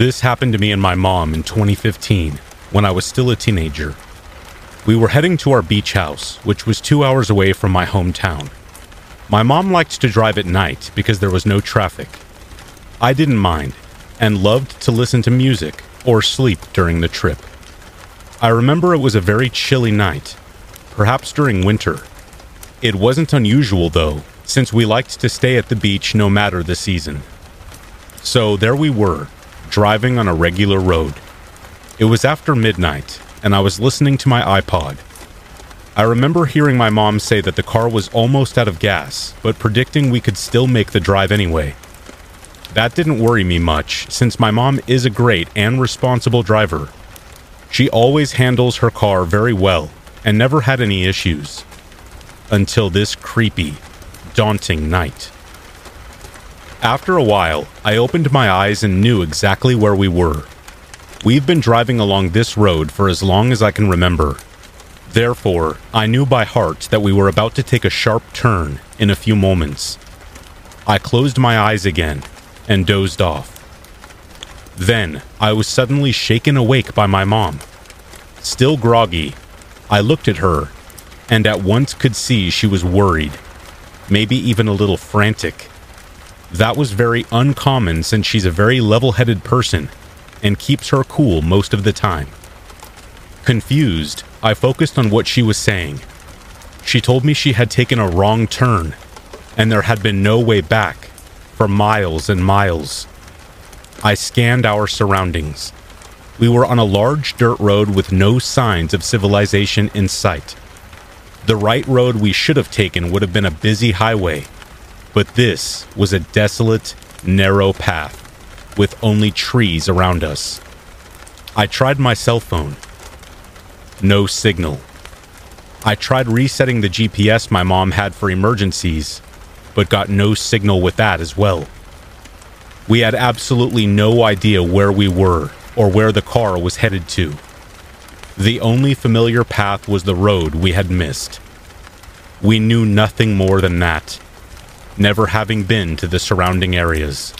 This happened to me and my mom in 2015 when I was still a teenager. We were heading to our beach house, which was two hours away from my hometown. My mom liked to drive at night because there was no traffic. I didn't mind and loved to listen to music or sleep during the trip. I remember it was a very chilly night, perhaps during winter. It wasn't unusual, though, since we liked to stay at the beach no matter the season. So there we were, driving on a regular road. It was after midnight, and I was listening to my iPod. I remember hearing my mom say that the car was almost out of gas, but predicting we could still make the drive anyway. That didn't worry me much, since my mom is a great and responsible driver. She always handles her car very well and never had any issues. Until this creepy, daunting night. After a while, I opened my eyes and knew exactly where we were. We've been driving along this road for as long as I can remember. Therefore, I knew by heart that we were about to take a sharp turn in a few moments. I closed my eyes again and dozed off. Then, I was suddenly shaken awake by my mom. Still groggy, I looked at her and at once could see she was worried, maybe even a little frantic. That was very uncommon since she's a very level headed person and keeps her cool most of the time. Confused, I focused on what she was saying. She told me she had taken a wrong turn and there had been no way back for miles and miles. I scanned our surroundings. We were on a large dirt road with no signs of civilization in sight. The right road we should have taken would have been a busy highway, but this was a desolate, narrow path with only trees around us. I tried my cell phone. No signal. I tried resetting the GPS my mom had for emergencies, but got no signal with that as well. We had absolutely no idea where we were or where the car was headed to. The only familiar path was the road we had missed. We knew nothing more than that, never having been to the surrounding areas.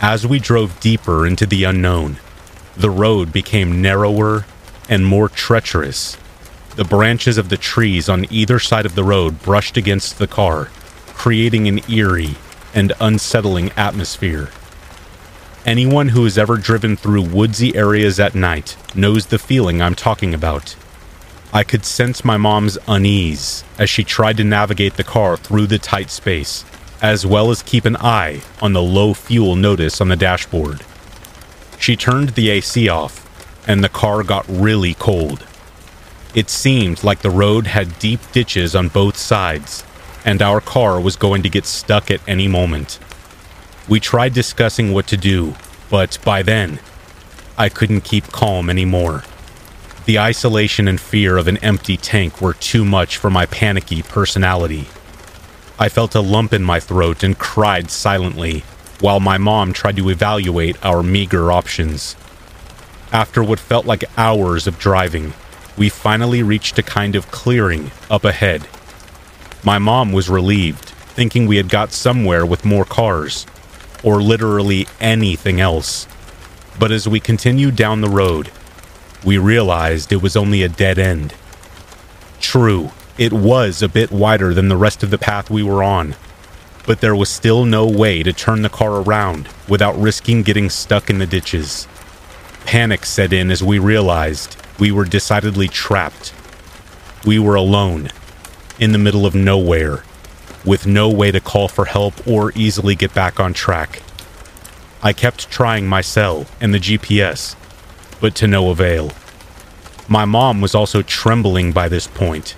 As we drove deeper into the unknown, the road became narrower and more treacherous. The branches of the trees on either side of the road brushed against the car, creating an eerie and unsettling atmosphere. Anyone who has ever driven through woodsy areas at night knows the feeling I'm talking about. I could sense my mom's unease as she tried to navigate the car through the tight space, as well as keep an eye on the low fuel notice on the dashboard. She turned the AC off, and the car got really cold. It seemed like the road had deep ditches on both sides, and our car was going to get stuck at any moment. We tried discussing what to do, but by then, I couldn't keep calm anymore. The isolation and fear of an empty tank were too much for my panicky personality. I felt a lump in my throat and cried silently while my mom tried to evaluate our meager options. After what felt like hours of driving, we finally reached a kind of clearing up ahead. My mom was relieved, thinking we had got somewhere with more cars, or literally anything else. But as we continued down the road, we realized it was only a dead end. True, it was a bit wider than the rest of the path we were on, but there was still no way to turn the car around without risking getting stuck in the ditches. Panic set in as we realized we were decidedly trapped. We were alone, in the middle of nowhere, with no way to call for help or easily get back on track. I kept trying my cell and the GPS, but to no avail. My mom was also trembling by this point.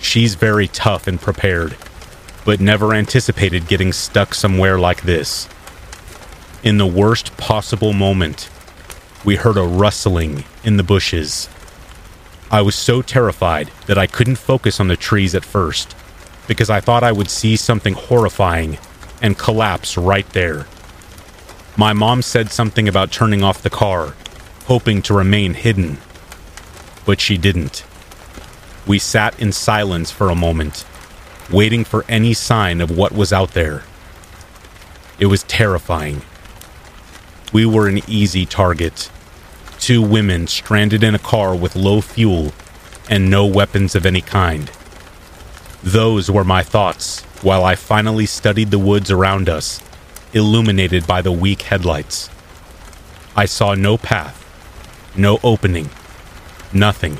She's very tough and prepared, but never anticipated getting stuck somewhere like this. In the worst possible moment, we heard a rustling in the bushes. I was so terrified that I couldn't focus on the trees at first because I thought I would see something horrifying and collapse right there. My mom said something about turning off the car, hoping to remain hidden. But she didn't. We sat in silence for a moment, waiting for any sign of what was out there. It was terrifying. We were an easy target. Two women stranded in a car with low fuel and no weapons of any kind. Those were my thoughts while I finally studied the woods around us, illuminated by the weak headlights. I saw no path, no opening, nothing.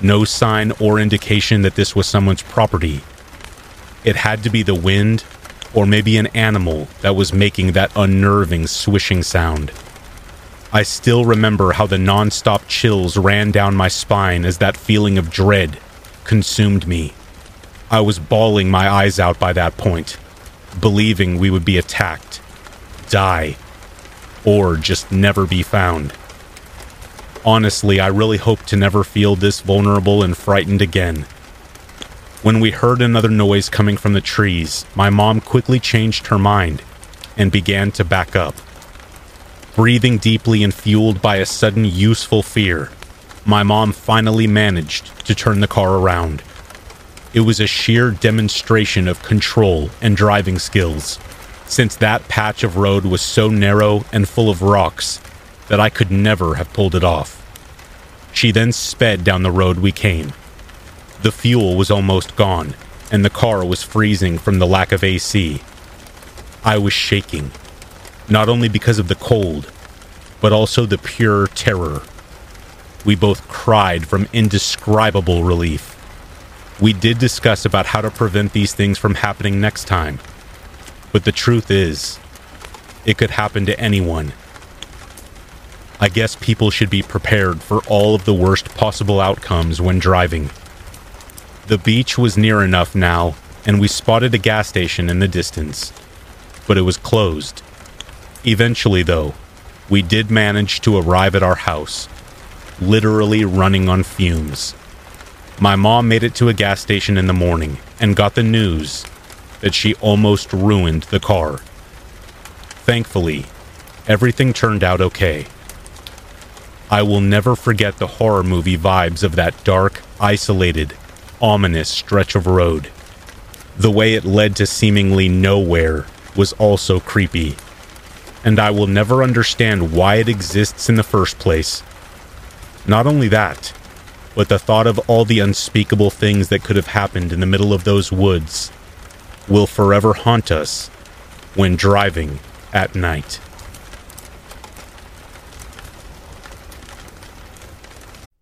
No sign or indication that this was someone's property. It had to be the wind or maybe an animal that was making that unnerving swishing sound. I still remember how the nonstop chills ran down my spine as that feeling of dread consumed me. I was bawling my eyes out by that point, believing we would be attacked, die, or just never be found. Honestly, I really hope to never feel this vulnerable and frightened again. When we heard another noise coming from the trees, my mom quickly changed her mind and began to back up. Breathing deeply and fueled by a sudden useful fear, my mom finally managed to turn the car around. It was a sheer demonstration of control and driving skills, since that patch of road was so narrow and full of rocks that I could never have pulled it off. She then sped down the road we came. The fuel was almost gone, and the car was freezing from the lack of AC. I was shaking, not only because of the cold, but also the pure terror. We both cried from indescribable relief. We did discuss about how to prevent these things from happening next time. But the truth is, it could happen to anyone. I guess people should be prepared for all of the worst possible outcomes when driving. The beach was near enough now, and we spotted a gas station in the distance. But it was closed. Eventually, though, we did manage to arrive at our house, literally running on fumes. My mom made it to a gas station in the morning and got the news that she almost ruined the car. Thankfully, everything turned out okay. I will never forget the horror movie vibes of that dark, isolated, ominous stretch of road. The way it led to seemingly nowhere was also creepy. And I will never understand why it exists in the first place. Not only that, but the thought of all the unspeakable things that could have happened in the middle of those woods will forever haunt us when driving at night.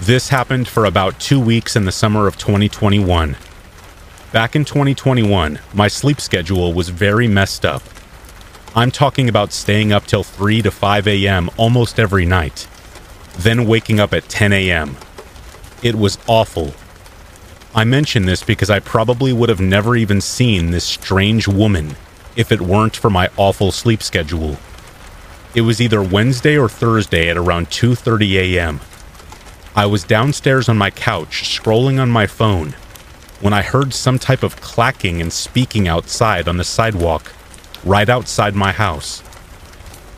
This happened for about two weeks in the summer of 2021. Back in 2021, my sleep schedule was very messed up. I'm talking about staying up till 3 to 5 a.m. almost every night, then waking up at 10 a.m. It was awful. I mention this because I probably would have never even seen this strange woman if it weren't for my awful sleep schedule. It was either Wednesday or Thursday at around 2:30 a.m. I was downstairs on my couch scrolling on my phone when I heard some type of clacking and speaking outside on the sidewalk right outside my house.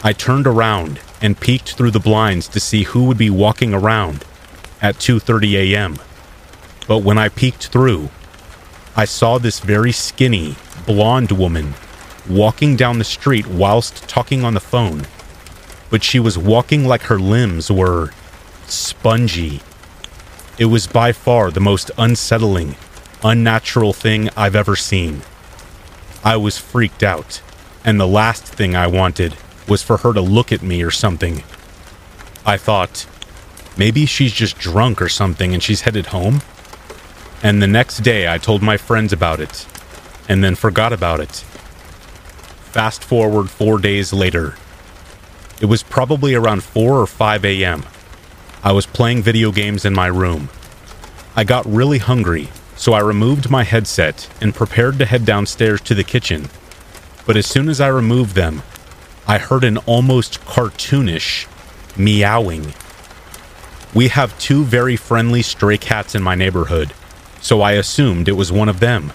I turned around and peeked through the blinds to see who would be walking around at 2:30 a.m. But when I peeked through, I saw this very skinny, blonde woman walking down the street whilst talking on the phone. But she was walking like her limbs were spongy. It was by far the most unsettling, unnatural thing I've ever seen. I was freaked out, and the last thing I wanted was for her to look at me or something. I thought, maybe she's just drunk or something and she's headed home. And the next day I told my friends about it, and then forgot about it. Fast forward four days later. It was probably around 4 or 5 a.m. I was playing video games in my room. I got really hungry, so I removed my headset and prepared to head downstairs to the kitchen. But as soon as I removed them, I heard an almost cartoonish meowing. We have two very friendly stray cats in my neighborhood, so I assumed it was one of them.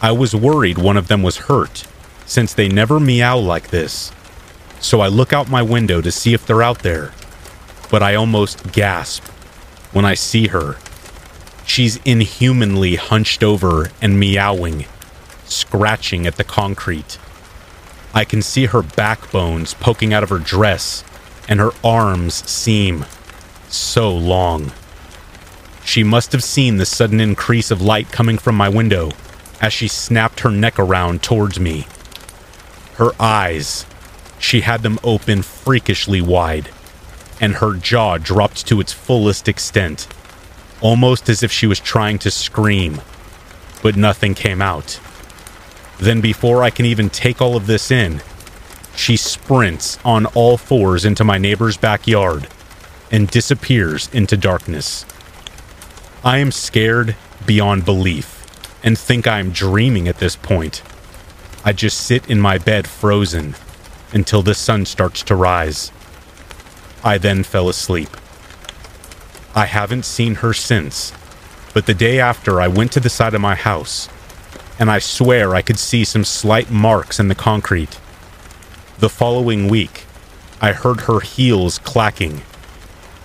I was worried one of them was hurt, since they never meow like this. So I look out my window to see if they're out there, but I almost gasp when I see her. She's inhumanly hunched over and meowing, scratching at the concrete. I can see her backbones poking out of her dress, and her arms seem so long. She must have seen the sudden increase of light coming from my window as she snapped her neck around towards me. Her eyes, she had them open freakishly wide, and her jaw dropped to its fullest extent, almost as if she was trying to scream, but nothing came out. Then, before I can even take all of this in, she sprints on all fours into my neighbor's backyard and disappears into darkness. I am scared beyond belief and think I am dreaming at this point. I just sit in my bed frozen until the sun starts to rise. I then fell asleep. I haven't seen her since, but the day after I went to the side of my house and I swear I could see some slight marks in the concrete. The following week, I heard her heels clacking,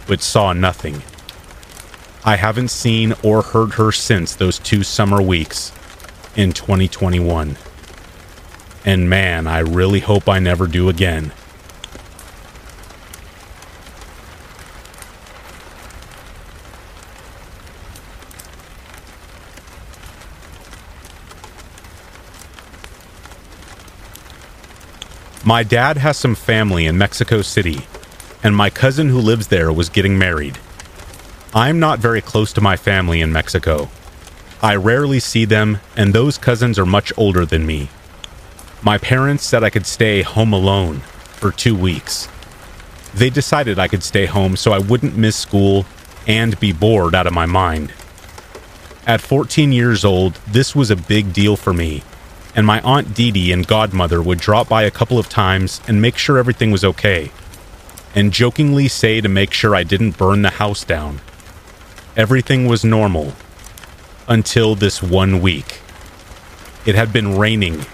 but saw nothing. I haven't seen or heard her since those two summer weeks in 2021. And man, I really hope I never do again. My dad has some family in Mexico City, and my cousin who lives there was getting married. I'm not very close to my family in Mexico. I rarely see them, and those cousins are much older than me. My parents said I could stay home alone for two weeks. They decided I could stay home so I wouldn't miss school and be bored out of my mind. At 14 years old, this was a big deal for me and my Aunt Dee Dee and godmother would drop by a couple of times and make sure everything was okay, and jokingly say to make sure I didn't burn the house down. Everything was normal until this one week. It had been raining,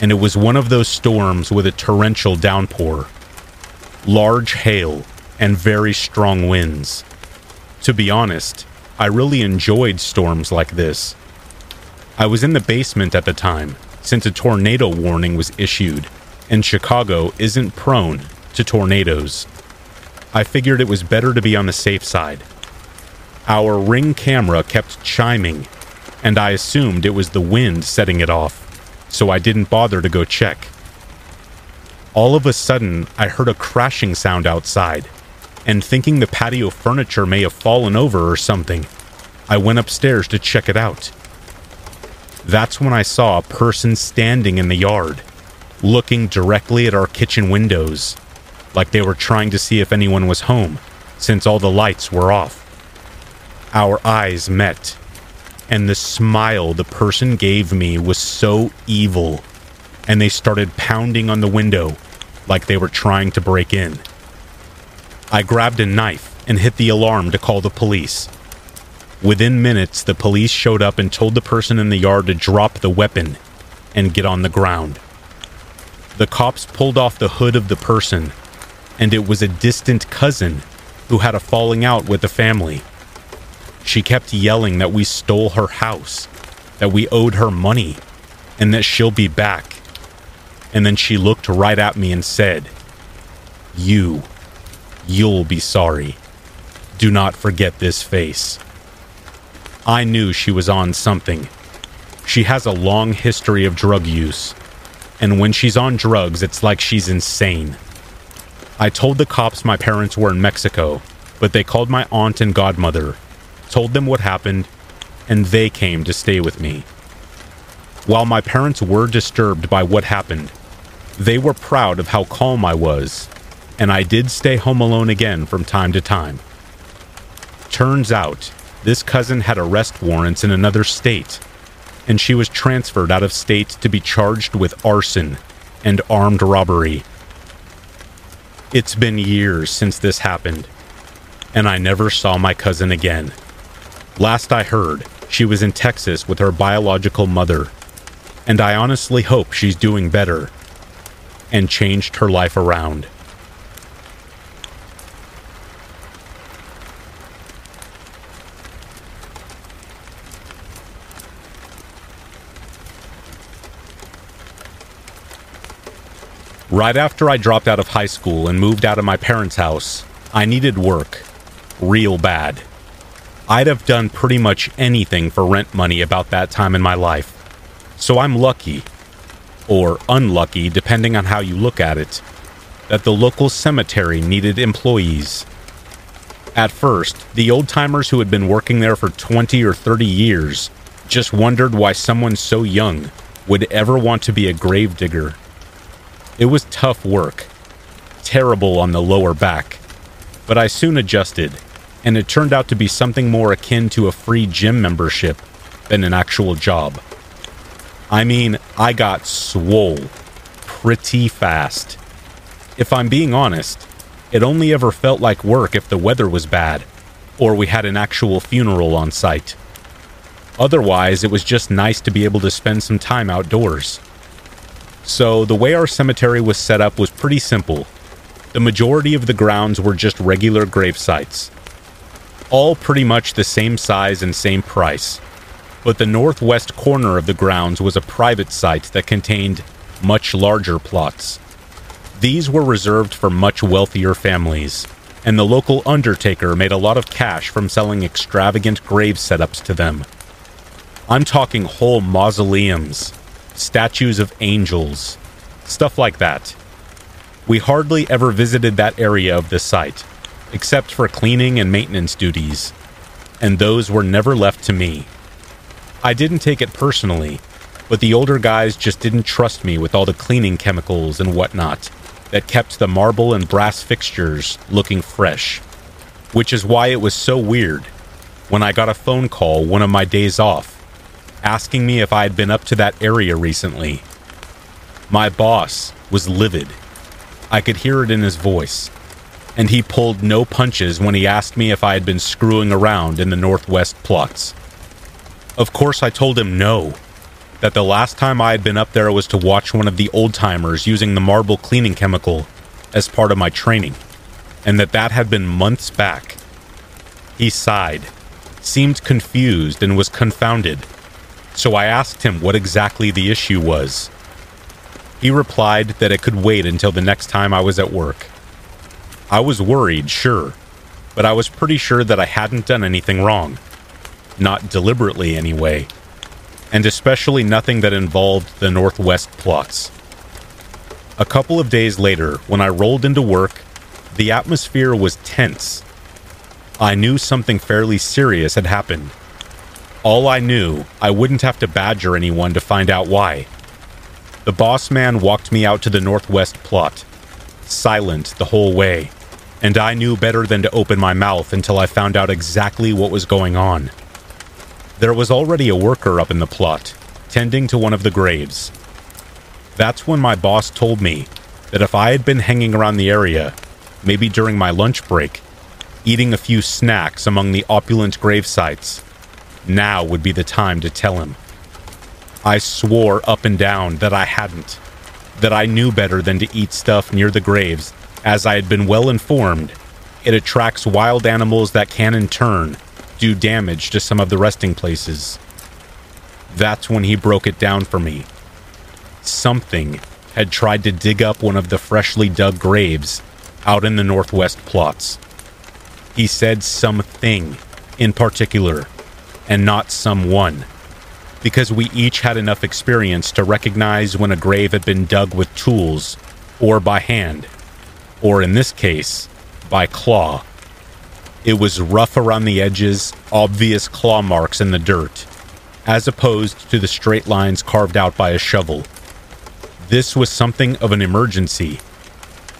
and it was one of those storms with a torrential downpour, large hail, and very strong winds. To be honest, I really enjoyed storms like this. I was in the basement at the time, since a tornado warning was issued, and Chicago isn't prone to tornadoes. I figured it was better to be on the safe side. Our ring camera kept chiming, and I assumed it was the wind setting it off, so I didn't bother to go check. All of a sudden, I heard a crashing sound outside, and thinking the patio furniture may have fallen over or something, I went upstairs to check it out. That's when I saw a person standing in the yard, looking directly at our kitchen windows, like they were trying to see if anyone was home, since all the lights were off. Our eyes met, and the smile the person gave me was so evil, and they started pounding on the window like they were trying to break in. I grabbed a knife and hit the alarm to call the police. Within minutes, the police showed up and told the person in the yard to drop the weapon and get on the ground. The cops pulled off the hood of the person, and it was a distant cousin who had a falling out with the family. She kept yelling that we stole her house, that we owed her money, and that she'll be back. And then she looked right at me and said, You, you'll be sorry. Do not forget this face. I knew she was on something. She has a long history of drug use, and when she's on drugs, it's like she's insane. I told the cops my parents were in Mexico, but they called my aunt and godmother, told them what happened, and they came to stay with me. While my parents were disturbed by what happened, they were proud of how calm I was, and I did stay home alone again from time to time. Turns out, this cousin had arrest warrants in another state, and she was transferred out of state to be charged with arson and armed robbery. It's been years since this happened, and I never saw my cousin again. Last I heard, she was in Texas with her biological mother, and I honestly hope she's doing better and changed her life around. Right after I dropped out of high school and moved out of my parents' house, I needed work. Real bad. I'd have done pretty much anything for rent money about that time in my life. So I'm lucky, or unlucky depending on how you look at it, that the local cemetery needed employees. At first, the old timers who had been working there for 20 or 30 years just wondered why someone so young would ever want to be a gravedigger. It was tough work, terrible on the lower back, but I soon adjusted, and it turned out to be something more akin to a free gym membership than an actual job. I mean, I got swole pretty fast. If I'm being honest, it only ever felt like work if the weather was bad, or we had an actual funeral on site. Otherwise, it was just nice to be able to spend some time outdoors. So, the way our cemetery was set up was pretty simple. The majority of the grounds were just regular grave sites, all pretty much the same size and same price. But the northwest corner of the grounds was a private site that contained much larger plots. These were reserved for much wealthier families, and the local undertaker made a lot of cash from selling extravagant grave setups to them. I'm talking whole mausoleums, statues of angels, stuff like that. We hardly ever visited that area of the site, except for cleaning and maintenance duties, and those were never left to me. I didn't take it personally, but the older guys just didn't trust me with all the cleaning chemicals and whatnot that kept the marble and brass fixtures looking fresh. Which is why it was so weird when I got a phone call one of my days off asking me if I had been up to that area recently. My boss was livid. I could hear it in his voice. And he pulled no punches when he asked me if I had been screwing around in the Northwest plots. Of course, I told him no, that the last time I had been up there was to watch one of the old timers using the marble cleaning chemical as part of my training, and that that had been months back. He sighed, seemed confused, and was confounded so I asked him what exactly the issue was. He replied that it could wait until the next time I was at work. I was worried, sure, but I was pretty sure that I hadn't done anything wrong. Not deliberately, anyway. And especially nothing that involved the Northwest plots. A couple of days later, when I rolled into work, the atmosphere was tense. I knew something fairly serious had happened all I knew, I wouldn't have to badger anyone to find out why. The boss man walked me out to the northwest plot, silent the whole way, and I knew better than to open my mouth until I found out exactly what was going on. There was already a worker up in the plot, tending to one of the graves. That's when my boss told me that if I had been hanging around the area, maybe during my lunch break, eating a few snacks among the opulent grave sites, Now would be the time to tell him. I swore up and down that I hadn't, that I knew better than to eat stuff near the graves, as I had been well informed it attracts wild animals that can, in turn, do damage to some of the resting places. That's when he broke it down for me. Something had tried to dig up one of the freshly dug graves out in the northwest plots. He said something in particular, and not someone, because we each had enough experience to recognize when a grave had been dug with tools, or by hand, or in this case, by claw. It was rough around the edges, obvious claw marks in the dirt, as opposed to the straight lines carved out by a shovel. This was something of an emergency.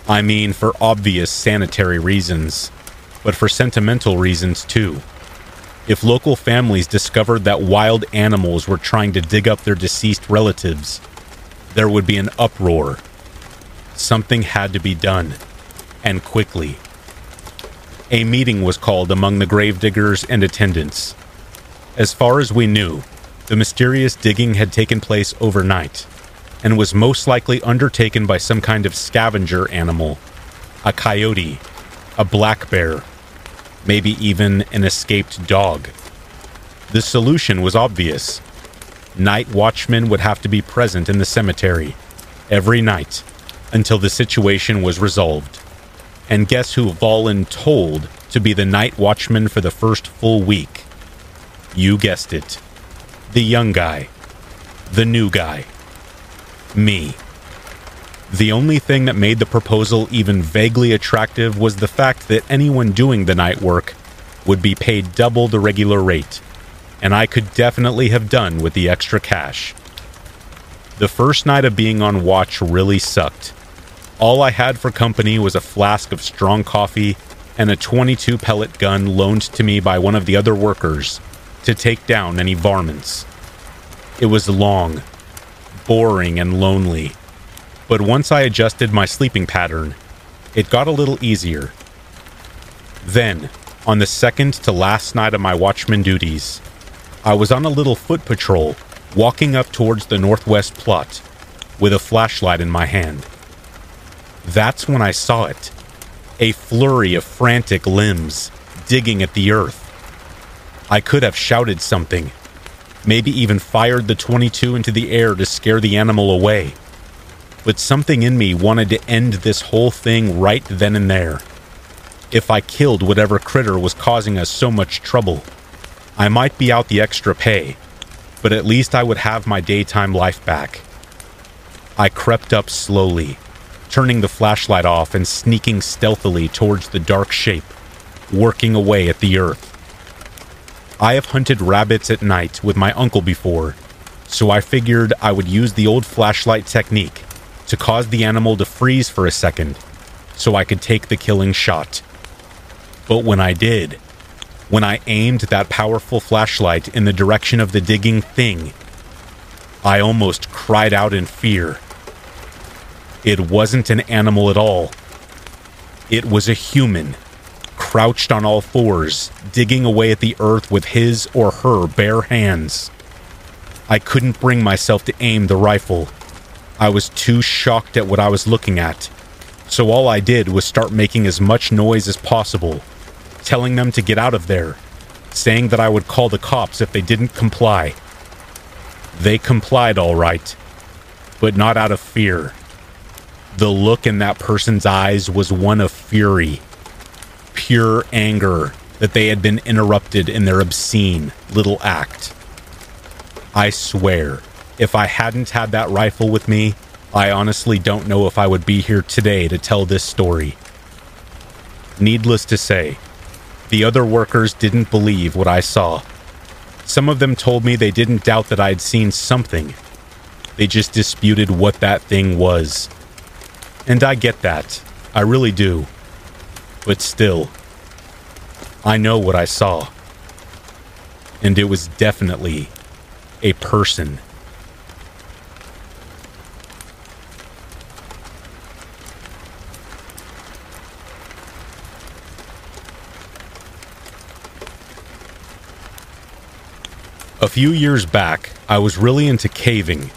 I mean, for obvious sanitary reasons, but for sentimental reasons too. If local families discovered that wild animals were trying to dig up their deceased relatives, there would be an uproar. Something had to be done, and quickly. A meeting was called among the gravediggers and attendants. As far as we knew, the mysterious digging had taken place overnight and was most likely undertaken by some kind of scavenger animal a coyote, a black bear, maybe even an escaped dog. The solution was obvious. Night watchmen would have to be present in the cemetery every night until the situation was resolved. And guess who Valen told to be the night watchman for the first full week? You guessed it. The young guy. The new guy. Me. The only thing that made the proposal even vaguely attractive was the fact that anyone doing the night work would be paid double the regular rate, and I could definitely have done with the extra cash. The first night of being on watch really sucked. All I had for company was a flask of strong coffee and a 22 pellet gun loaned to me by one of the other workers to take down any varmints. It was long, boring, and lonely but once I adjusted my sleeping pattern, it got a little easier. Then, on the second to last night of my watchman duties, I was on a little foot patrol walking up towards the northwest plot with a flashlight in my hand. That's when I saw it a flurry of frantic limbs digging at the earth. I could have shouted something, maybe even fired the 22 into the air to scare the animal away but something in me wanted to end this whole thing right then and there. If I killed whatever critter was causing us so much trouble, I might be out the extra pay, but at least I would have my daytime life back. I crept up slowly, turning the flashlight off and sneaking stealthily towards the dark shape, working away at the earth. I have hunted rabbits at night with my uncle before, so I figured I would use the old flashlight technique to cause the animal to freeze for a second so I could take the killing shot. But when I did, when I aimed that powerful flashlight in the direction of the digging thing, I almost cried out in fear. It wasn't an animal at all. It was a human, crouched on all fours, digging away at the earth with his or her bare hands. I couldn't bring myself to aim the rifle I was too shocked at what I was looking at. So all I did was start making as much noise as possible, telling them to get out of there, saying that I would call the cops if they didn't comply. They complied all right, but not out of fear. The look in that person's eyes was one of fury, pure anger that they had been interrupted in their obscene little act. I swear, if I hadn't had that rifle with me, I honestly don't know if I would be here today to tell this story. Needless to say, the other workers didn't believe what I saw. Some of them told me they didn't doubt that I'd seen something. They just disputed what that thing was. And I get that. I really do. But still, I know what I saw. And it was definitely a person. A few years back, I was really into caving.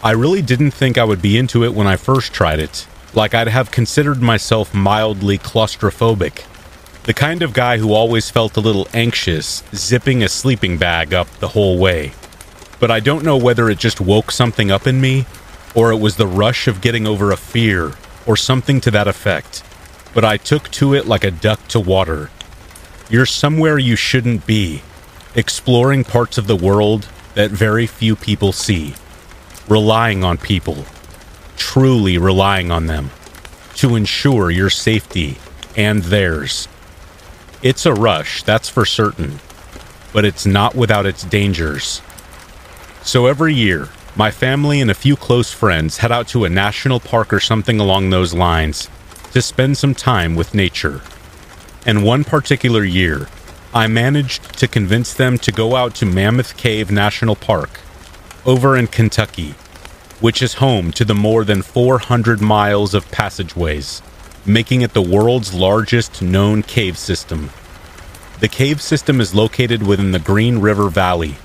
I really didn't think I would be into it when I first tried it, like I'd have considered myself mildly claustrophobic. The kind of guy who always felt a little anxious zipping a sleeping bag up the whole way. But I don't know whether it just woke something up in me, or it was the rush of getting over a fear, or something to that effect. But I took to it like a duck to water. You're somewhere you shouldn't be, exploring parts of the world that very few people see, relying on people, truly relying on them, to ensure your safety and theirs. It's a rush, that's for certain, but it's not without its dangers. So every year, my family and a few close friends head out to a national park or something along those lines to spend some time with nature. And one particular year, I managed to convince them to go out to Mammoth Cave National Park over in Kentucky, which is home to the more than 400 miles of passageways, making it the world's largest known cave system. The cave system is located within the Green River Valley,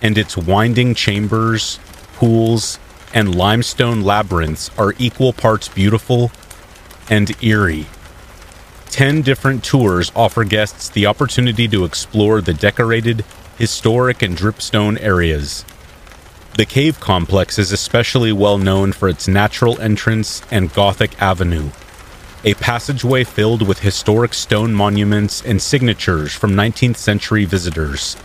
and its winding chambers, pools, and limestone labyrinths are equal parts beautiful and eerie. 10 different tours offer guests the opportunity to explore the decorated, historic, and dripstone areas. The cave complex is especially well known for its natural entrance and Gothic avenue, a passageway filled with historic stone monuments and signatures from 19th century visitors.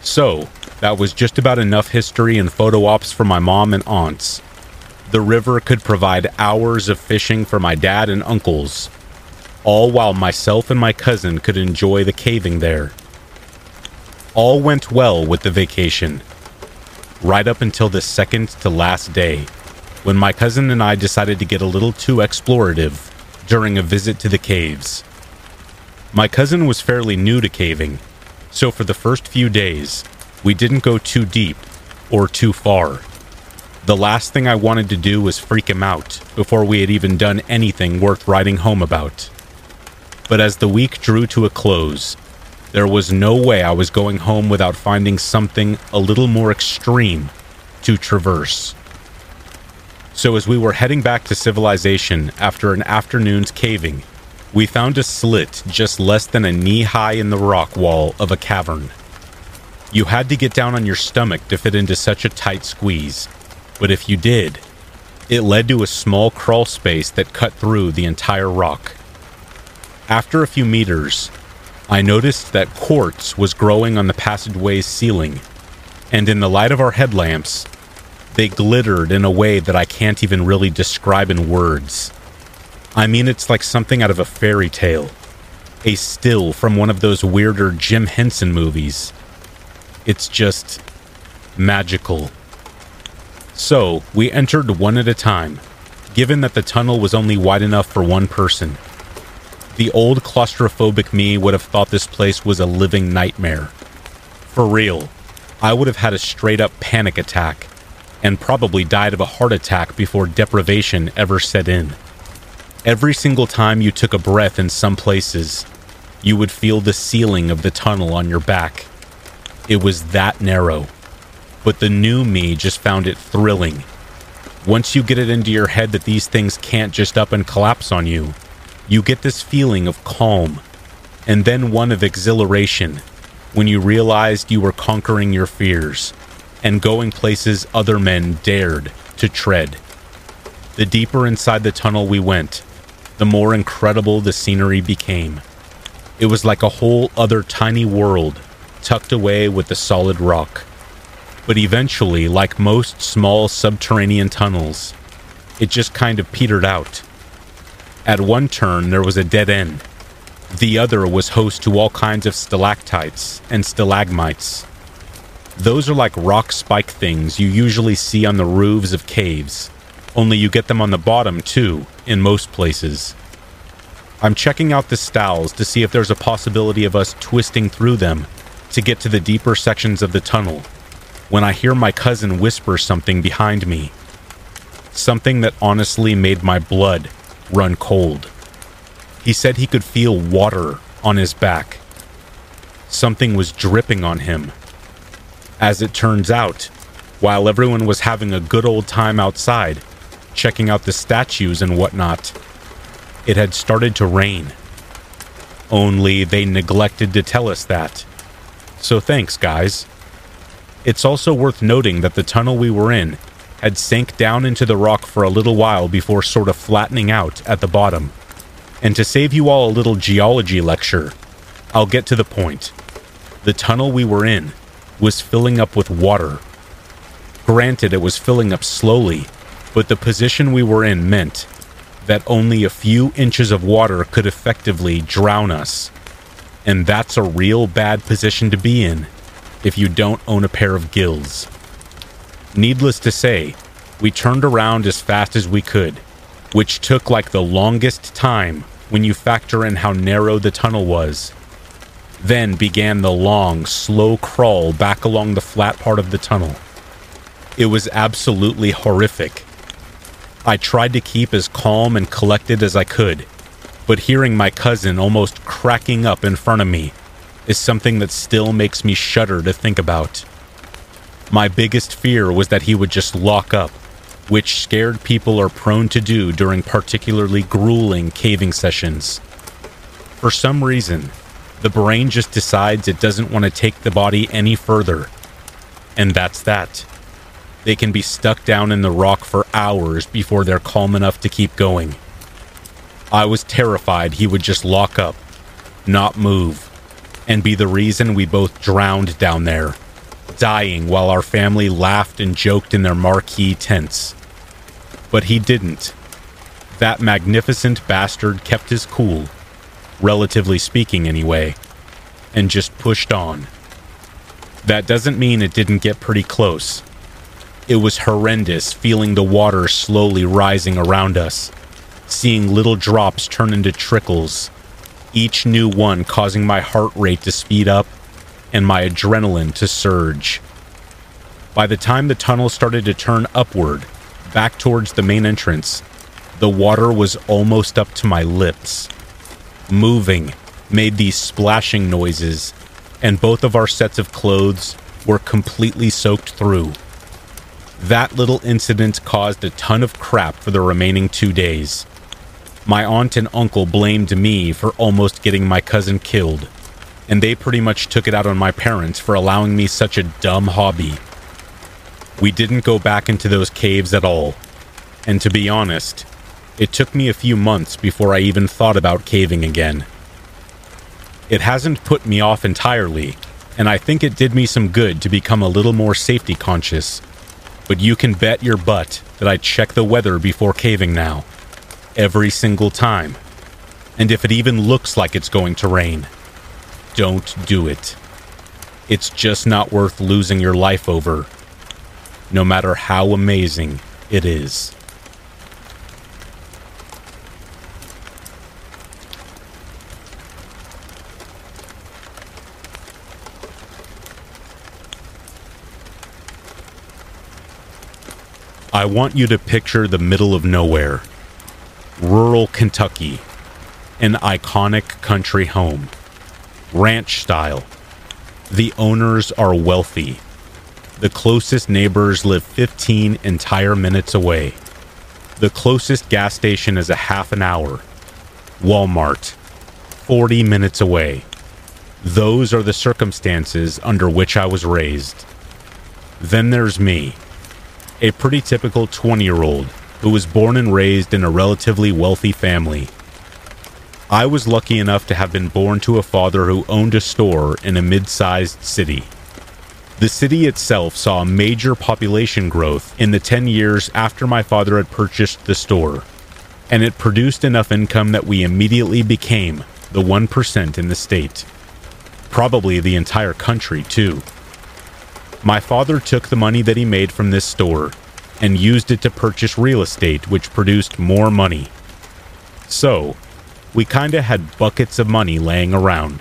So, that was just about enough history and photo ops for my mom and aunts. The river could provide hours of fishing for my dad and uncles, all while myself and my cousin could enjoy the caving there. All went well with the vacation, right up until the second to last day, when my cousin and I decided to get a little too explorative during a visit to the caves. My cousin was fairly new to caving, so for the first few days, we didn't go too deep or too far. The last thing I wanted to do was freak him out before we had even done anything worth writing home about. But as the week drew to a close, there was no way I was going home without finding something a little more extreme to traverse. So, as we were heading back to civilization after an afternoon's caving, we found a slit just less than a knee high in the rock wall of a cavern. You had to get down on your stomach to fit into such a tight squeeze, but if you did, it led to a small crawl space that cut through the entire rock. After a few meters, I noticed that quartz was growing on the passageway's ceiling, and in the light of our headlamps, they glittered in a way that I can't even really describe in words. I mean, it's like something out of a fairy tale, a still from one of those weirder Jim Henson movies. It's just magical. So, we entered one at a time, given that the tunnel was only wide enough for one person. The old claustrophobic me would have thought this place was a living nightmare. For real, I would have had a straight up panic attack and probably died of a heart attack before deprivation ever set in. Every single time you took a breath in some places, you would feel the ceiling of the tunnel on your back. It was that narrow. But the new me just found it thrilling. Once you get it into your head that these things can't just up and collapse on you, you get this feeling of calm, and then one of exhilaration when you realized you were conquering your fears and going places other men dared to tread. The deeper inside the tunnel we went, the more incredible the scenery became. It was like a whole other tiny world tucked away with the solid rock. But eventually, like most small subterranean tunnels, it just kind of petered out at one turn, there was a dead end. The other was host to all kinds of stalactites and stalagmites. Those are like rock spike things you usually see on the roofs of caves, only you get them on the bottom too, in most places. I'm checking out the stalls to see if there's a possibility of us twisting through them to get to the deeper sections of the tunnel when I hear my cousin whisper something behind me. Something that honestly made my blood run cold. He said he could feel water on his back. Something was dripping on him. As it turns out, while everyone was having a good old time outside, checking out the statues and whatnot, it had started to rain. Only they neglected to tell us that. So thanks, guys. It's also worth noting that the tunnel we were in had sank down into the rock for a little while before sort of flattening out at the bottom. And to save you all a little geology lecture, I'll get to the point. The tunnel we were in was filling up with water. Granted, it was filling up slowly, but the position we were in meant that only a few inches of water could effectively drown us. And that's a real bad position to be in if you don't own a pair of gills. Needless to say, we turned around as fast as we could, which took like the longest time when you factor in how narrow the tunnel was. Then began the long, slow crawl back along the flat part of the tunnel. It was absolutely horrific. I tried to keep as calm and collected as I could, but hearing my cousin almost cracking up in front of me is something that still makes me shudder to think about. My biggest fear was that he would just lock up, which scared people are prone to do during particularly grueling caving sessions. For some reason, the brain just decides it doesn't want to take the body any further. And that's that. They can be stuck down in the rock for hours before they're calm enough to keep going. I was terrified he would just lock up, not move, and be the reason we both drowned down there, dying while our family laughed and joked in their marquee tents. But he didn't. That magnificent bastard kept his cool, relatively speaking, anyway, and just pushed on. That doesn't mean it didn't get pretty close. It was horrendous feeling the water slowly rising around us, seeing little drops turn into trickles, each new one causing my heart rate to speed up and my adrenaline to surge. By the time the tunnel started to turn upward, back towards the main entrance, the water was almost up to my lips. Moving made these splashing noises, and both of our sets of clothes were completely soaked through. That little incident caused a ton of crap for the remaining two days. My aunt and uncle blamed me for almost getting my cousin killed, and they pretty much took it out on my parents for allowing me such a dumb hobby. We didn't go back into those caves at all, and to be honest, it took me a few months before I even thought about caving again. It hasn't put me off entirely, and I think it did me some good to become a little more safety conscious but you can bet your butt that I check the weather before caving now. Every single time. And if it even looks like it's going to rain, don't do it. It's just not worth losing your life over, no matter how amazing it is. I want you to picture the middle of nowhere, rural Kentucky, an iconic country home, ranch style. The owners are wealthy. The closest neighbors live 15 entire minutes away. The closest gas station is a half an hour. Walmart, 40 minutes away. Those are the circumstances under which I was raised. Then there's me a pretty typical 20 year old who was born and raised in a relatively wealthy family. I was lucky enough to have been born to a father who owned a store in a mid sized city. The city itself saw major population growth in the 10 years after my father had purchased the store, and it produced enough income that we immediately became the 1% in the state. Probably the entire country, too. My father took the money that he made from this store and used it to purchase real estate, which produced more money. So, we kinda had buckets of money laying around.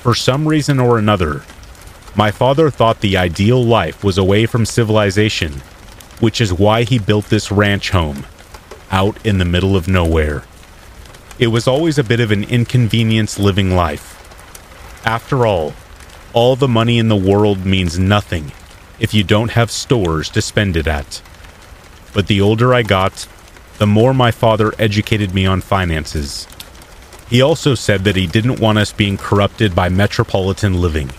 For some reason or another, my father thought the ideal life was away from civilization, which is why he built this ranch home out in the middle of nowhere. It was always a bit of an inconvenience living life. After all, All the money in the world means nothing if you don't have stores to spend it at. But the older I got, the more my father educated me on finances. He also said that he didn't want us being corrupted by metropolitan living.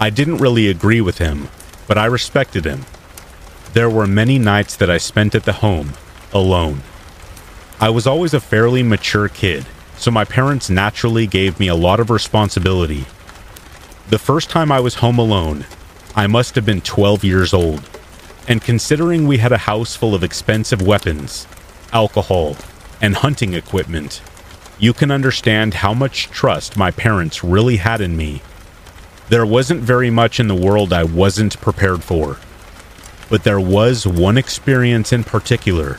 I didn't really agree with him, but I respected him. There were many nights that I spent at the home, alone. I was always a fairly mature kid, so my parents naturally gave me a lot of responsibility. The first time I was home alone, I must have been 12 years old, and considering we had a house full of expensive weapons, alcohol, and hunting equipment, you can understand how much trust my parents really had in me. There wasn't very much in the world I wasn't prepared for. But there was one experience in particular,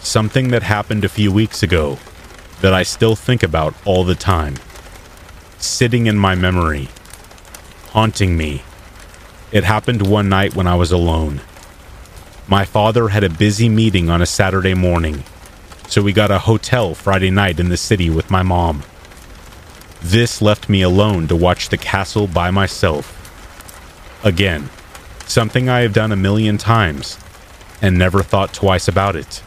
something that happened a few weeks ago that I still think about all the time. Sitting in my memory, haunting me. It happened one night when I was alone. My father had a busy meeting on a Saturday morning, so we got a hotel Friday night in the city with my mom. This left me alone to watch the castle by myself. Again, something I have done a million times and never thought twice about it.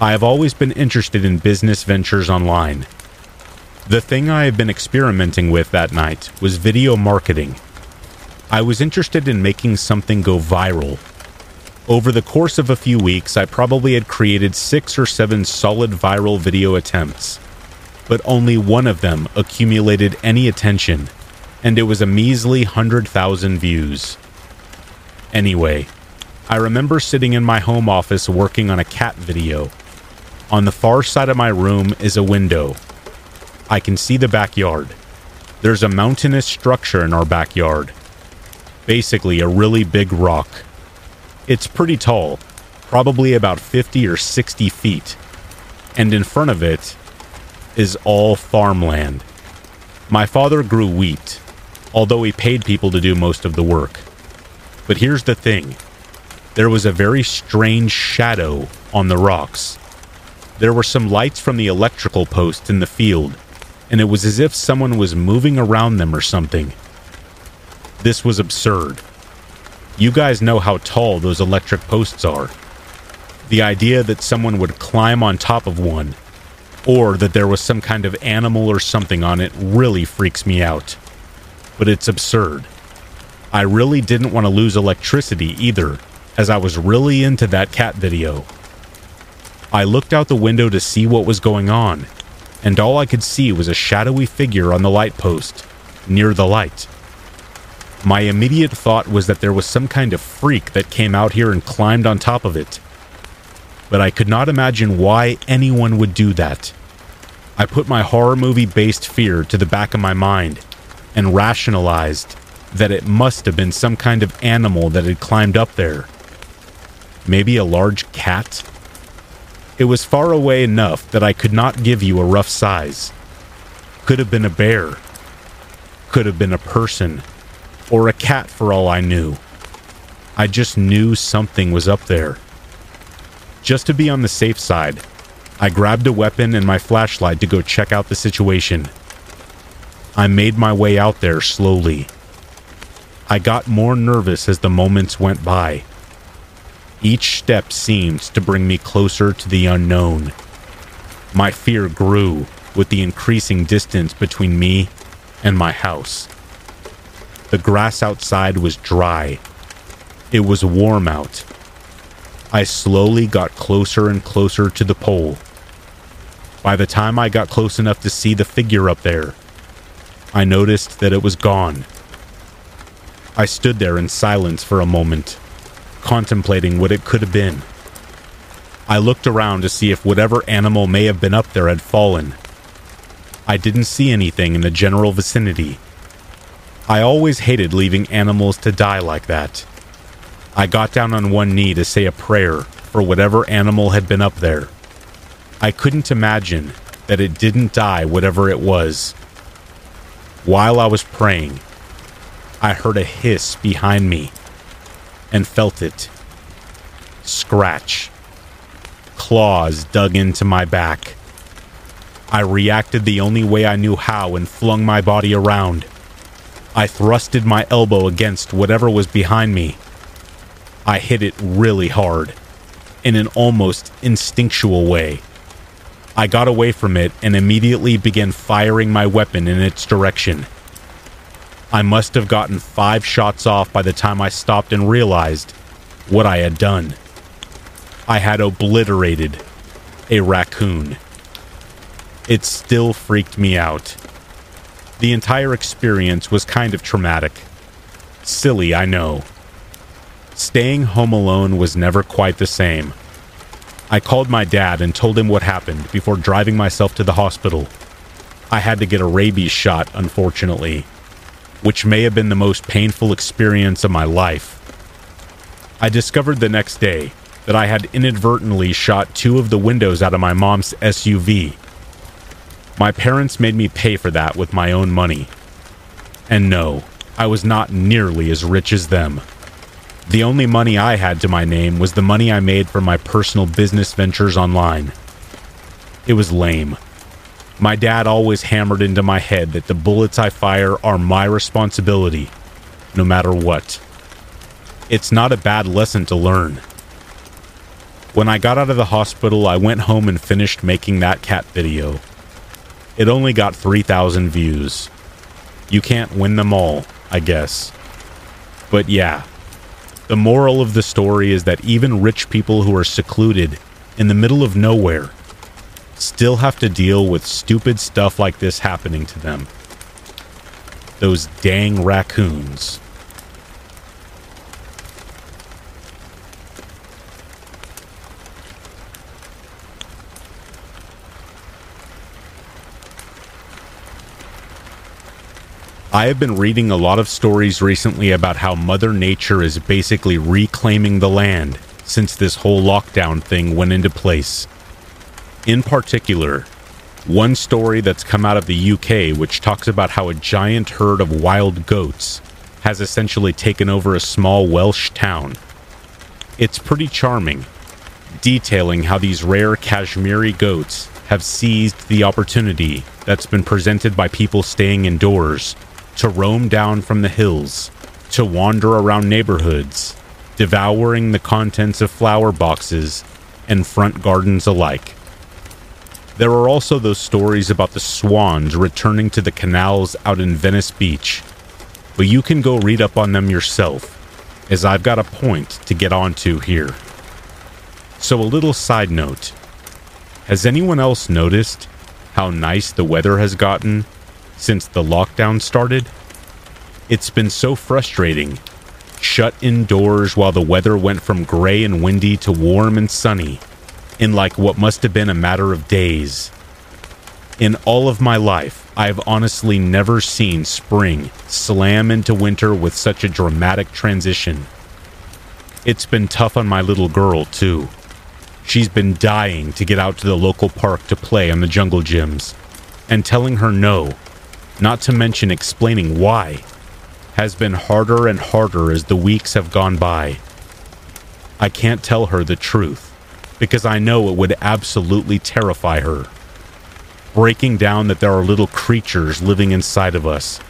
I have always been interested in business ventures online. The thing I have been experimenting with that night was video marketing. I was interested in making something go viral. Over the course of a few weeks, I probably had created six or seven solid viral video attempts, but only one of them accumulated any attention, and it was a measly 100,000 views. Anyway, I remember sitting in my home office working on a cat video. On the far side of my room is a window. I can see the backyard. There's a mountainous structure in our backyard. Basically, a really big rock. It's pretty tall, probably about 50 or 60 feet. And in front of it is all farmland. My father grew wheat, although he paid people to do most of the work. But here's the thing there was a very strange shadow on the rocks. There were some lights from the electrical posts in the field, and it was as if someone was moving around them or something. This was absurd. You guys know how tall those electric posts are. The idea that someone would climb on top of one, or that there was some kind of animal or something on it, really freaks me out. But it's absurd. I really didn't want to lose electricity either, as I was really into that cat video. I looked out the window to see what was going on, and all I could see was a shadowy figure on the light post, near the light. My immediate thought was that there was some kind of freak that came out here and climbed on top of it. But I could not imagine why anyone would do that. I put my horror movie based fear to the back of my mind and rationalized that it must have been some kind of animal that had climbed up there. Maybe a large cat? It was far away enough that I could not give you a rough size. Could have been a bear. Could have been a person. Or a cat for all I knew. I just knew something was up there. Just to be on the safe side, I grabbed a weapon and my flashlight to go check out the situation. I made my way out there slowly. I got more nervous as the moments went by. Each step seemed to bring me closer to the unknown. My fear grew with the increasing distance between me and my house. The grass outside was dry. It was warm out. I slowly got closer and closer to the pole. By the time I got close enough to see the figure up there, I noticed that it was gone. I stood there in silence for a moment, contemplating what it could have been. I looked around to see if whatever animal may have been up there had fallen. I didn't see anything in the general vicinity. I always hated leaving animals to die like that. I got down on one knee to say a prayer for whatever animal had been up there. I couldn't imagine that it didn't die, whatever it was. While I was praying, I heard a hiss behind me and felt it. Scratch. Claws dug into my back. I reacted the only way I knew how and flung my body around. I thrusted my elbow against whatever was behind me. I hit it really hard, in an almost instinctual way. I got away from it and immediately began firing my weapon in its direction. I must have gotten five shots off by the time I stopped and realized what I had done. I had obliterated a raccoon. It still freaked me out. The entire experience was kind of traumatic. Silly, I know. Staying home alone was never quite the same. I called my dad and told him what happened before driving myself to the hospital. I had to get a rabies shot, unfortunately, which may have been the most painful experience of my life. I discovered the next day that I had inadvertently shot two of the windows out of my mom's SUV. My parents made me pay for that with my own money. And no, I was not nearly as rich as them. The only money I had to my name was the money I made from my personal business ventures online. It was lame. My dad always hammered into my head that the bullets I fire are my responsibility, no matter what. It's not a bad lesson to learn. When I got out of the hospital, I went home and finished making that cat video. It only got 3,000 views. You can't win them all, I guess. But yeah, the moral of the story is that even rich people who are secluded in the middle of nowhere still have to deal with stupid stuff like this happening to them. Those dang raccoons. I have been reading a lot of stories recently about how Mother Nature is basically reclaiming the land since this whole lockdown thing went into place. In particular, one story that's come out of the UK which talks about how a giant herd of wild goats has essentially taken over a small Welsh town. It's pretty charming, detailing how these rare Kashmiri goats have seized the opportunity that's been presented by people staying indoors to roam down from the hills, to wander around neighborhoods, devouring the contents of flower boxes and front gardens alike. There are also those stories about the swans returning to the canals out in Venice Beach, but you can go read up on them yourself, as I've got a point to get onto here. So, a little side note Has anyone else noticed how nice the weather has gotten since the lockdown started. It's been so frustrating. Shut indoors while the weather went from gray and windy to warm and sunny in like what must have been a matter of days. In all of my life, I've honestly never seen spring slam into winter with such a dramatic transition. It's been tough on my little girl, too. She's been dying to get out to the local park to play on the jungle gyms, and telling her no not to mention explaining why, has been harder and harder as the weeks have gone by. I can't tell her the truth because I know it would absolutely terrify her. Breaking down that there are little creatures living inside of us,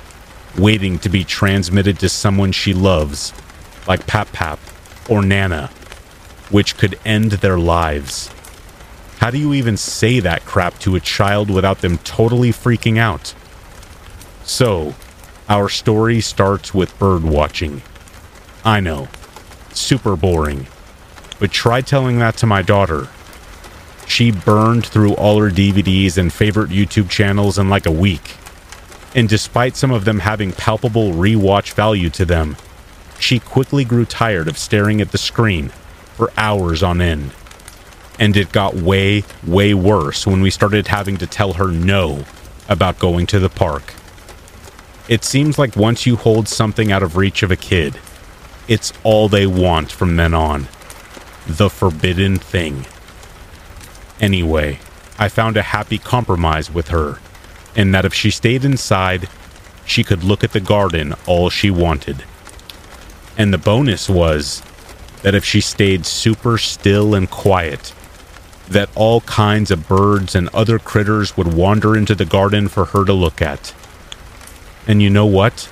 waiting to be transmitted to someone she loves, like Pap Pap or Nana, which could end their lives. How do you even say that crap to a child without them totally freaking out? So, our story starts with bird watching. I know, super boring. But try telling that to my daughter. She burned through all her DVDs and favorite YouTube channels in like a week. And despite some of them having palpable rewatch value to them, she quickly grew tired of staring at the screen for hours on end. And it got way, way worse when we started having to tell her no about going to the park. It seems like once you hold something out of reach of a kid, it's all they want from then on. The forbidden thing. Anyway, I found a happy compromise with her, in that if she stayed inside, she could look at the garden all she wanted. And the bonus was that if she stayed super still and quiet, that all kinds of birds and other critters would wander into the garden for her to look at. And you know what?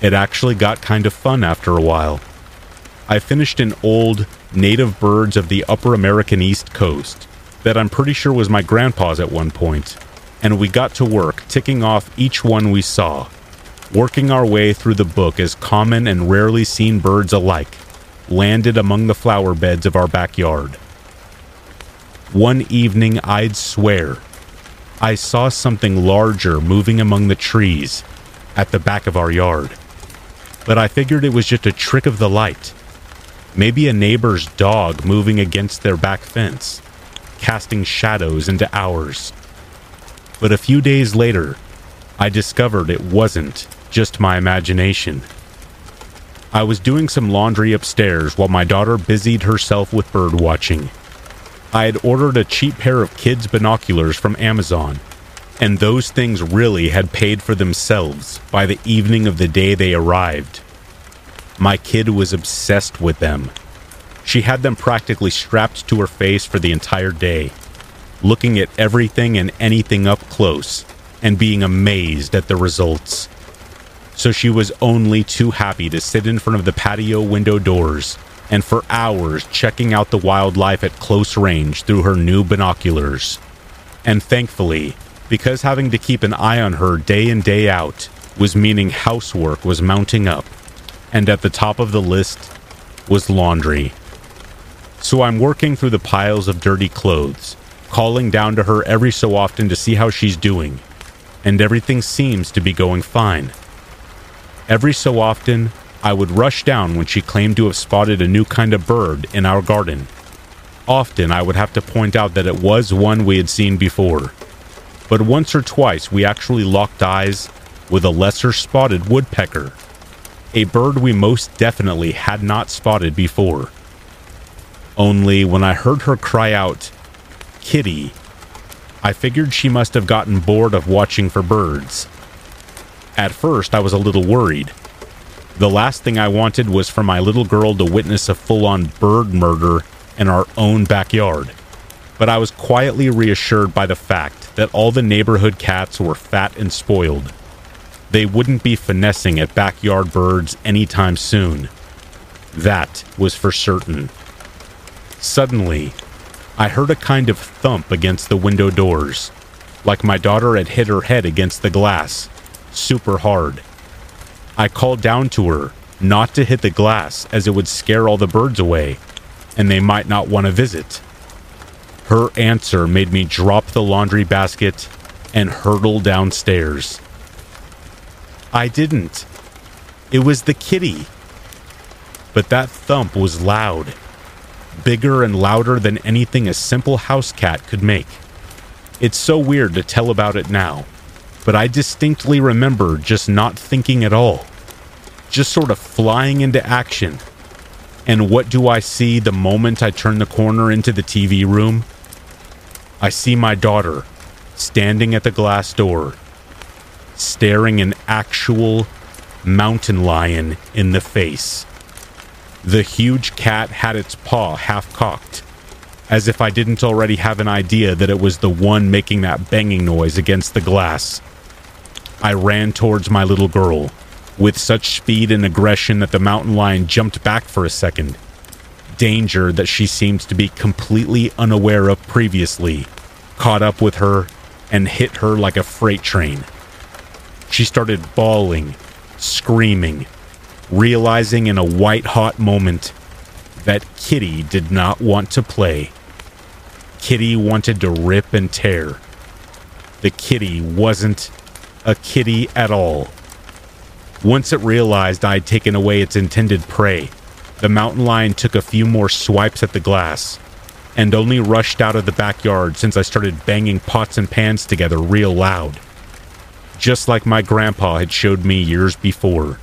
It actually got kind of fun after a while. I finished an old native birds of the upper American East Coast that I'm pretty sure was my grandpa's at one point, and we got to work ticking off each one we saw, working our way through the book as common and rarely seen birds alike landed among the flower beds of our backyard. One evening, I'd swear, I saw something larger moving among the trees at the back of our yard. But I figured it was just a trick of the light. Maybe a neighbor's dog moving against their back fence, casting shadows into ours. But a few days later, I discovered it wasn't just my imagination. I was doing some laundry upstairs while my daughter busied herself with bird watching. I had ordered a cheap pair of kids' binoculars from Amazon, and those things really had paid for themselves by the evening of the day they arrived. My kid was obsessed with them. She had them practically strapped to her face for the entire day, looking at everything and anything up close and being amazed at the results. So she was only too happy to sit in front of the patio window doors and for hours checking out the wildlife at close range through her new binoculars. And thankfully, because having to keep an eye on her day in day out was meaning housework was mounting up, and at the top of the list was laundry. So I'm working through the piles of dirty clothes, calling down to her every so often to see how she's doing, and everything seems to be going fine. Every so often, I would rush down when she claimed to have spotted a new kind of bird in our garden. Often I would have to point out that it was one we had seen before. But once or twice we actually locked eyes with a lesser spotted woodpecker, a bird we most definitely had not spotted before. Only when I heard her cry out, Kitty, I figured she must have gotten bored of watching for birds. At first, I was a little worried the last thing I wanted was for my little girl to witness a full on bird murder in our own backyard. But I was quietly reassured by the fact that all the neighborhood cats were fat and spoiled. They wouldn't be finessing at backyard birds anytime soon. That was for certain. Suddenly, I heard a kind of thump against the window doors, like my daughter had hit her head against the glass, super hard. I called down to her not to hit the glass as it would scare all the birds away, and they might not want to visit. Her answer made me drop the laundry basket and hurtle downstairs. I didn't. It was the kitty. But that thump was loud, bigger and louder than anything a simple house cat could make. It's so weird to tell about it now, but I distinctly remember just not thinking at all just sort of flying into action. And what do I see the moment I turn the corner into the TV room? I see my daughter standing at the glass door, staring an actual mountain lion in the face. The huge cat had its paw half cocked, as if I didn't already have an idea that it was the one making that banging noise against the glass. I ran towards my little girl, with such speed and aggression that the mountain lion jumped back for a second. Danger that she seemed to be completely unaware of previously caught up with her and hit her like a freight train. She started bawling, screaming, realizing in a white hot moment that Kitty did not want to play. Kitty wanted to rip and tear. The kitty wasn't a kitty at all. Once it realized I'd taken away its intended prey, the mountain lion took a few more swipes at the glass and only rushed out of the backyard since I started banging pots and pans together real loud. Just like my grandpa had showed me years before.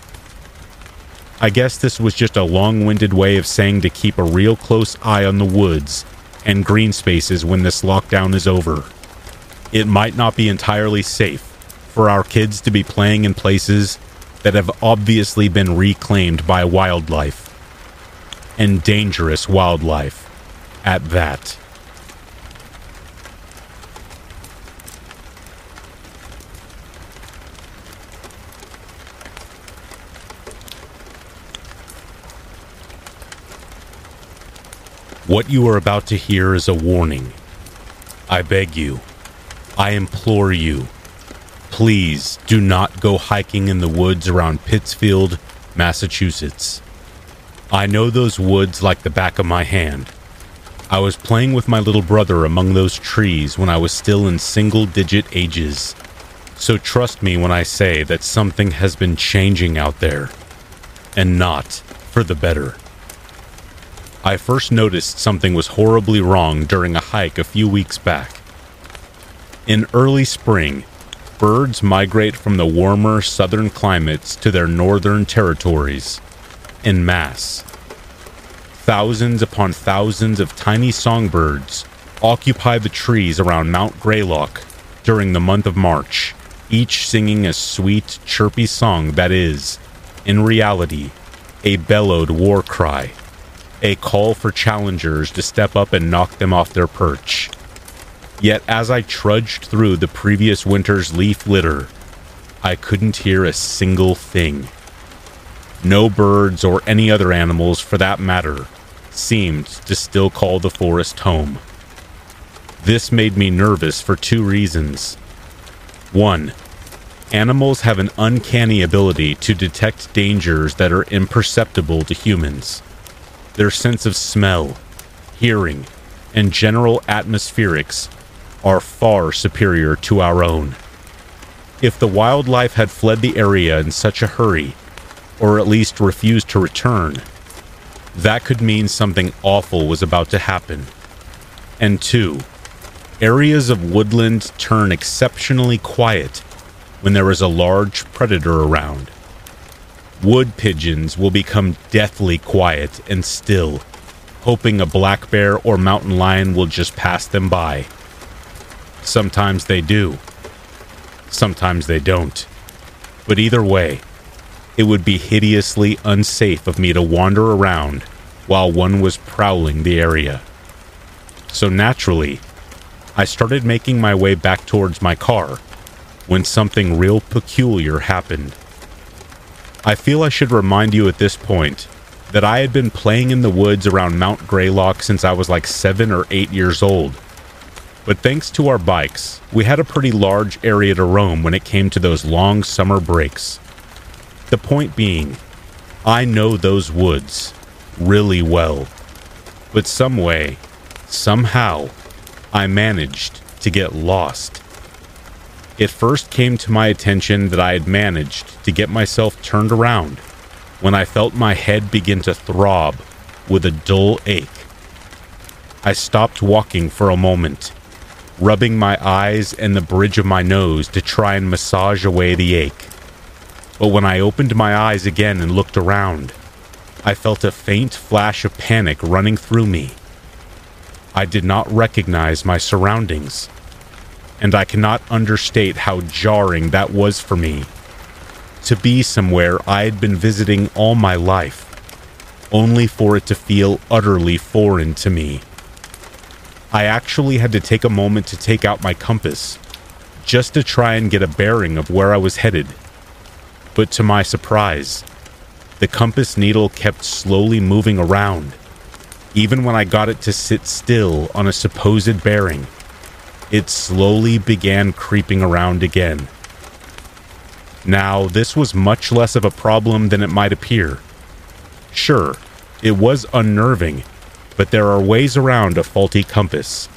I guess this was just a long winded way of saying to keep a real close eye on the woods and green spaces when this lockdown is over. It might not be entirely safe for our kids to be playing in places that have obviously been reclaimed by wildlife and dangerous wildlife at that. What you are about to hear is a warning. I beg you, I implore you, please do not go hiking in the woods around Pittsfield, Massachusetts. I know those woods like the back of my hand. I was playing with my little brother among those trees when I was still in single digit ages. So trust me when I say that something has been changing out there, and not for the better. I first noticed something was horribly wrong during a hike a few weeks back. In early spring, birds migrate from the warmer southern climates to their northern territories in mass. Thousands upon thousands of tiny songbirds occupy the trees around Mount Greylock during the month of March each singing a sweet, chirpy song that is, in reality, a bellowed war cry, a call for challengers to step up and knock them off their perch. Yet as I trudged through the previous winter's leaf litter, I couldn't hear a single thing. No birds or any other animals, for that matter, seemed to still call the forest home. This made me nervous for two reasons. 1. Animals have an uncanny ability to detect dangers that are imperceptible to humans. Their sense of smell, hearing, and general atmospherics are far superior to our own. If the wildlife had fled the area in such a hurry, or at least refused to return, that could mean something awful was about to happen. And two, Areas of woodland turn exceptionally quiet when there is a large predator around. Wood pigeons will become deathly quiet and still, hoping a black bear or mountain lion will just pass them by. Sometimes they do. Sometimes they don't. But either way, it would be hideously unsafe of me to wander around while one was prowling the area. So naturally, I started making my way back towards my car when something real peculiar happened. I feel I should remind you at this point that I had been playing in the woods around Mount Greylock since I was like seven or eight years old. But thanks to our bikes, we had a pretty large area to roam when it came to those long summer breaks. The point being, I know those woods really well. But some way, somehow, I managed to get lost. It first came to my attention that I had managed to get myself turned around when I felt my head begin to throb with a dull ache. I stopped walking for a moment, rubbing my eyes and the bridge of my nose to try and massage away the ache. But when I opened my eyes again and looked around, I felt a faint flash of panic running through me. I did not recognize my surroundings, and I cannot understate how jarring that was for me. To be somewhere I had been visiting all my life, only for it to feel utterly foreign to me. I actually had to take a moment to take out my compass, just to try and get a bearing of where I was headed. But to my surprise, the compass needle kept slowly moving around even when I got it to sit still on a supposed bearing, it slowly began creeping around again. Now, this was much less of a problem than it might appear. Sure, it was unnerving, but there are ways around a faulty compass.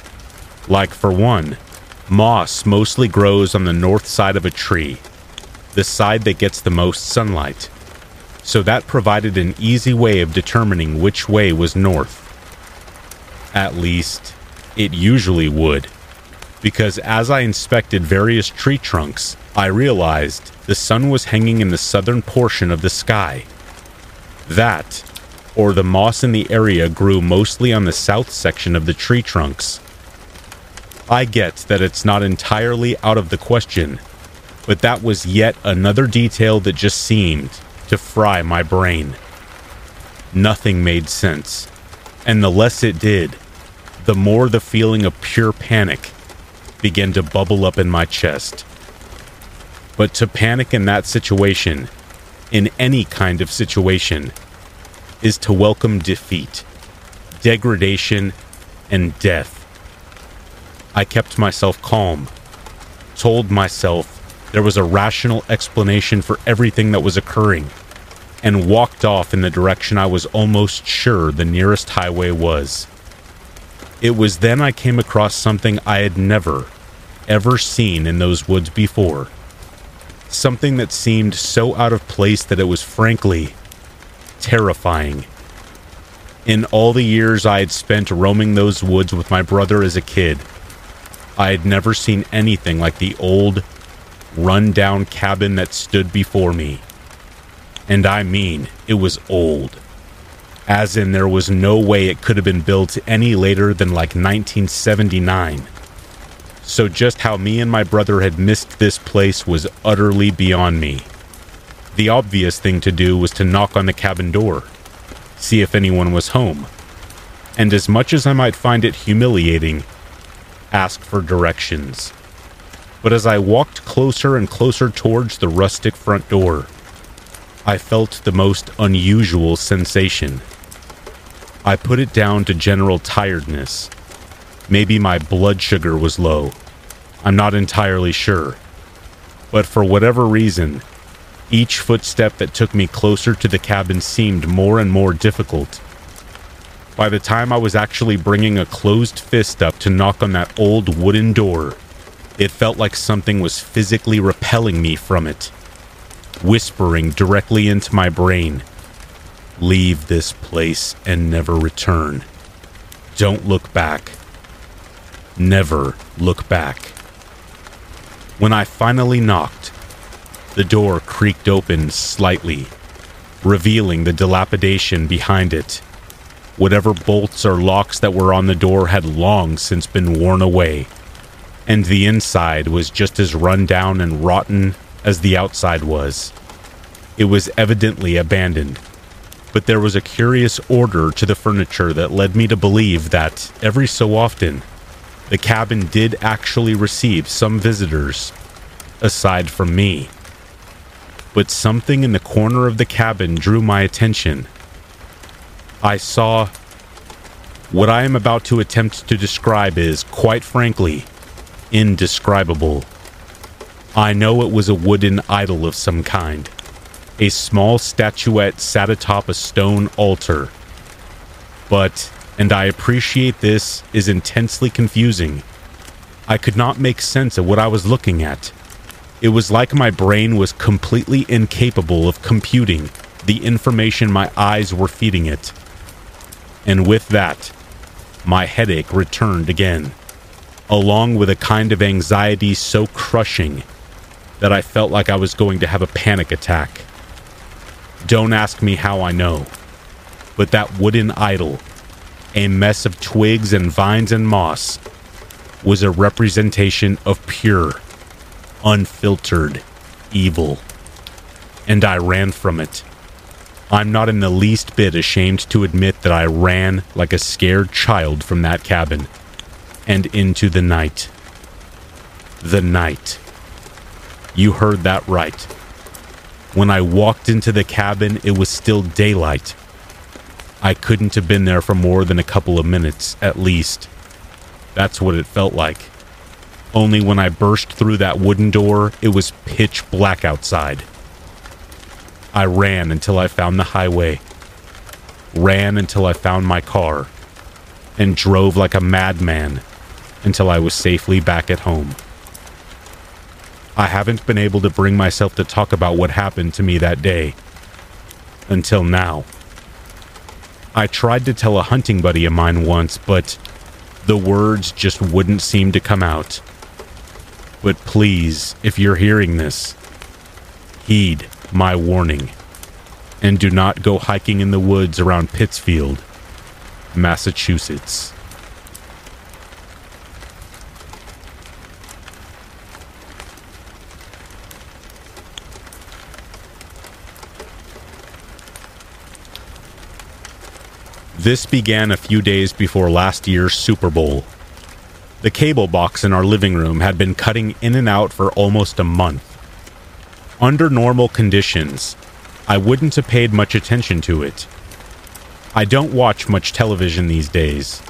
Like, for one, moss mostly grows on the north side of a tree, the side that gets the most sunlight. So that provided an easy way of determining which way was north. At least, it usually would. Because as I inspected various tree trunks, I realized the sun was hanging in the southern portion of the sky. That, or the moss in the area grew mostly on the south section of the tree trunks. I get that it's not entirely out of the question, but that was yet another detail that just seemed to fry my brain. Nothing made sense, and the less it did, the more the feeling of pure panic began to bubble up in my chest. But to panic in that situation, in any kind of situation, is to welcome defeat. degradation, and death. I kept myself calm, told myself there was a rational explanation for everything that was occurring, and walked off in the direction I was almost sure the nearest highway was. It was then I came across something I had never, ever seen in those woods before. Something that seemed so out of place that it was frankly terrifying. In all the years I had spent roaming those woods with my brother as a kid, I had never seen anything like the old, run-down cabin that stood before me. And I mean, it was old. As in, there was no way it could have been built any later than like 1979. So, just how me and my brother had missed this place was utterly beyond me. The obvious thing to do was to knock on the cabin door, see if anyone was home. And as much as I might find it humiliating, ask for directions. But as I walked closer and closer towards the rustic front door, I felt the most unusual sensation. I put it down to general tiredness. Maybe my blood sugar was low. I'm not entirely sure. But for whatever reason, each footstep that took me closer to the cabin seemed more and more difficult. By the time I was actually bringing a closed fist up to knock on that old wooden door, it felt like something was physically repelling me from it, whispering directly into my brain Leave this place and never return. Don't look back. Never look back. When I finally knocked, the door creaked open slightly, revealing the dilapidation behind it. Whatever bolts or locks that were on the door had long since been worn away, and the inside was just as run down and rotten as the outside was. It was evidently abandoned, but there was a curious order to the furniture that led me to believe that every so often the cabin did actually receive some visitors, aside from me. But something in the corner of the cabin drew my attention. I saw what I am about to attempt to describe is, quite frankly, indescribable. I know it was a wooden idol of some kind. A small statuette sat atop a stone altar. But, and I appreciate this, is intensely confusing. I could not make sense of what I was looking at. It was like my brain was completely incapable of computing the information my eyes were feeding it. And with that, my headache returned again, along with a kind of anxiety so crushing that I felt like I was going to have a panic attack. Don't ask me how I know, but that wooden idol, a mess of twigs and vines and moss, was a representation of pure, unfiltered evil. And I ran from it. I'm not in the least bit ashamed to admit that I ran like a scared child from that cabin and into the night. The night. You heard that right. When I walked into the cabin, it was still daylight. I couldn't have been there for more than a couple of minutes, at least. That's what it felt like. Only when I burst through that wooden door, it was pitch black outside. I ran until I found the highway, ran until I found my car, and drove like a madman until I was safely back at home. I haven't been able to bring myself to talk about what happened to me that day. Until now. I tried to tell a hunting buddy of mine once, but the words just wouldn't seem to come out. But please, if you're hearing this, heed my warning and do not go hiking in the woods around Pittsfield, Massachusetts. This began a few days before last year's Super Bowl. The cable box in our living room had been cutting in and out for almost a month. Under normal conditions, I wouldn't have paid much attention to it. I don't watch much television these days,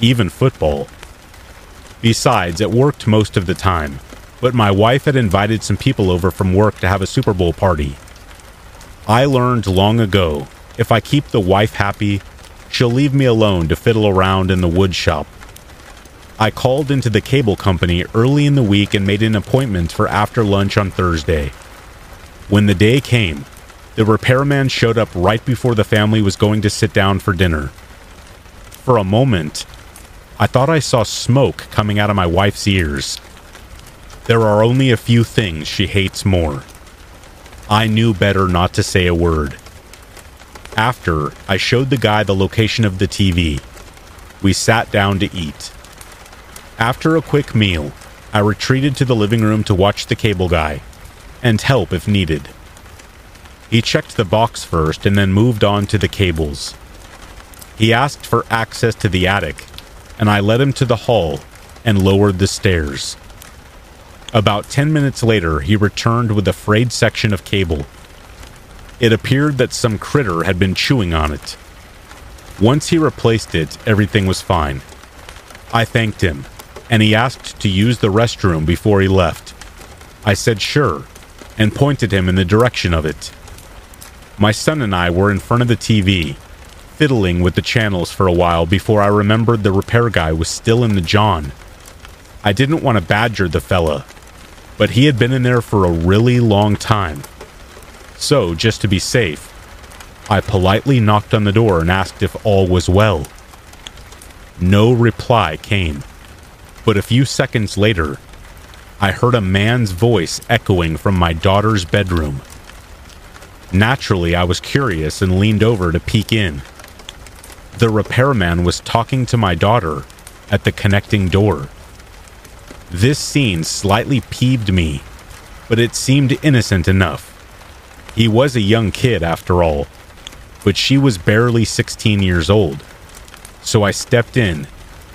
even football. Besides, it worked most of the time, but my wife had invited some people over from work to have a Super Bowl party. I learned long ago if I keep the wife happy, she'll leave me alone to fiddle around in the wood shop. I called into the cable company early in the week and made an appointment for after lunch on Thursday. When the day came, the repairman showed up right before the family was going to sit down for dinner. For a moment, I thought I saw smoke coming out of my wife's ears. There are only a few things she hates more. I knew better not to say a word. After, I showed the guy the location of the TV. We sat down to eat. After a quick meal, I retreated to the living room to watch the cable guy and help if needed. He checked the box first and then moved on to the cables. He asked for access to the attic, and I led him to the hall and lowered the stairs. About 10 minutes later, he returned with a frayed section of cable. It appeared that some critter had been chewing on it. Once he replaced it, everything was fine. I thanked him and he asked to use the restroom before he left. I said sure, and pointed him in the direction of it. My son and I were in front of the TV, fiddling with the channels for a while before I remembered the repair guy was still in the John. I didn't want to badger the fella, but he had been in there for a really long time. So, just to be safe, I politely knocked on the door and asked if all was well. No reply came. But a few seconds later, I heard a man's voice echoing from my daughter's bedroom. Naturally, I was curious and leaned over to peek in. The repairman was talking to my daughter at the connecting door. This scene slightly peeved me, but it seemed innocent enough. He was a young kid, after all, but she was barely 16 years old, so I stepped in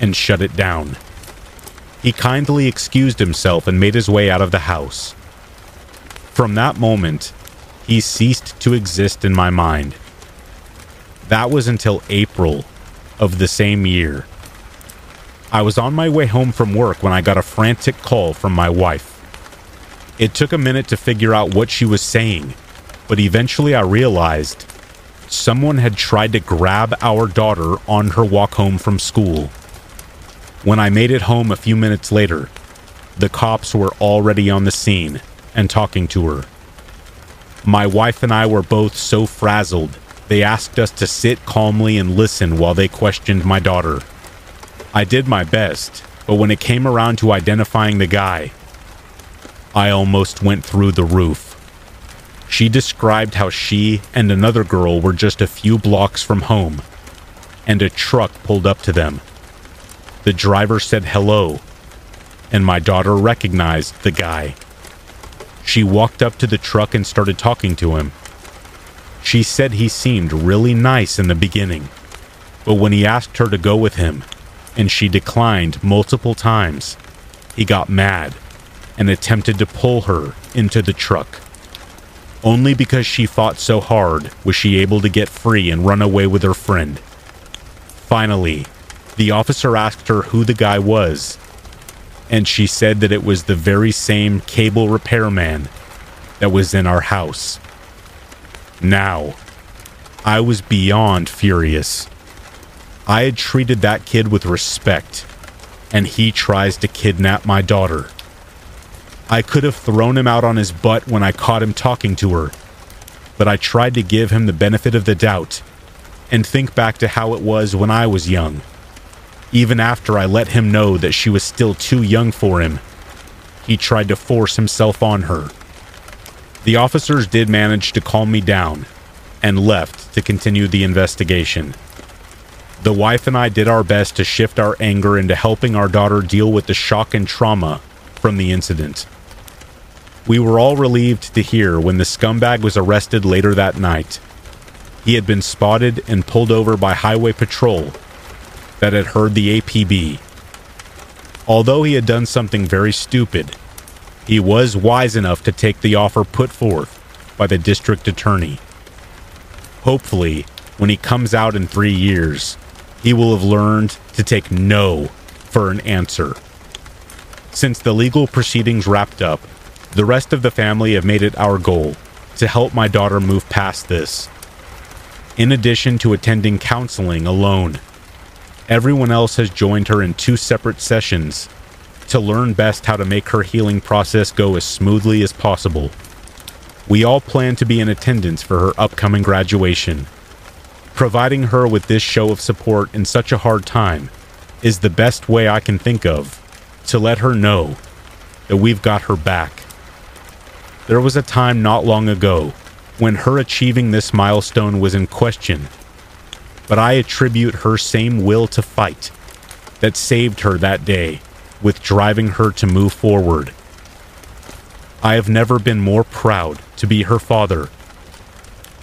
and shut it down. He kindly excused himself and made his way out of the house. From that moment, he ceased to exist in my mind. That was until April of the same year. I was on my way home from work when I got a frantic call from my wife. It took a minute to figure out what she was saying, but eventually I realized someone had tried to grab our daughter on her walk home from school. When I made it home a few minutes later, the cops were already on the scene and talking to her. My wife and I were both so frazzled, they asked us to sit calmly and listen while they questioned my daughter. I did my best, but when it came around to identifying the guy, I almost went through the roof. She described how she and another girl were just a few blocks from home, and a truck pulled up to them. The driver said hello, and my daughter recognized the guy. She walked up to the truck and started talking to him. She said he seemed really nice in the beginning, but when he asked her to go with him, and she declined multiple times, he got mad and attempted to pull her into the truck. Only because she fought so hard was she able to get free and run away with her friend. Finally, the officer asked her who the guy was, and she said that it was the very same cable repairman that was in our house. Now, I was beyond furious. I had treated that kid with respect, and he tries to kidnap my daughter. I could have thrown him out on his butt when I caught him talking to her, but I tried to give him the benefit of the doubt and think back to how it was when I was young even after I let him know that she was still too young for him. He tried to force himself on her. The officers did manage to calm me down and left to continue the investigation. The wife and I did our best to shift our anger into helping our daughter deal with the shock and trauma from the incident. We were all relieved to hear when the scumbag was arrested later that night. He had been spotted and pulled over by Highway Patrol that had heard the APB. Although he had done something very stupid, he was wise enough to take the offer put forth by the district attorney. Hopefully, when he comes out in three years, he will have learned to take no for an answer. Since the legal proceedings wrapped up, the rest of the family have made it our goal to help my daughter move past this. In addition to attending counseling alone, everyone else has joined her in two separate sessions to learn best how to make her healing process go as smoothly as possible. We all plan to be in attendance for her upcoming graduation. Providing her with this show of support in such a hard time is the best way I can think of to let her know that we've got her back. There was a time not long ago when her achieving this milestone was in question, but I attribute her same will to fight that saved her that day with driving her to move forward. I have never been more proud to be her father,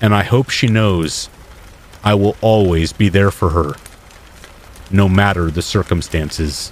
and I hope she knows I will always be there for her, no matter the circumstances.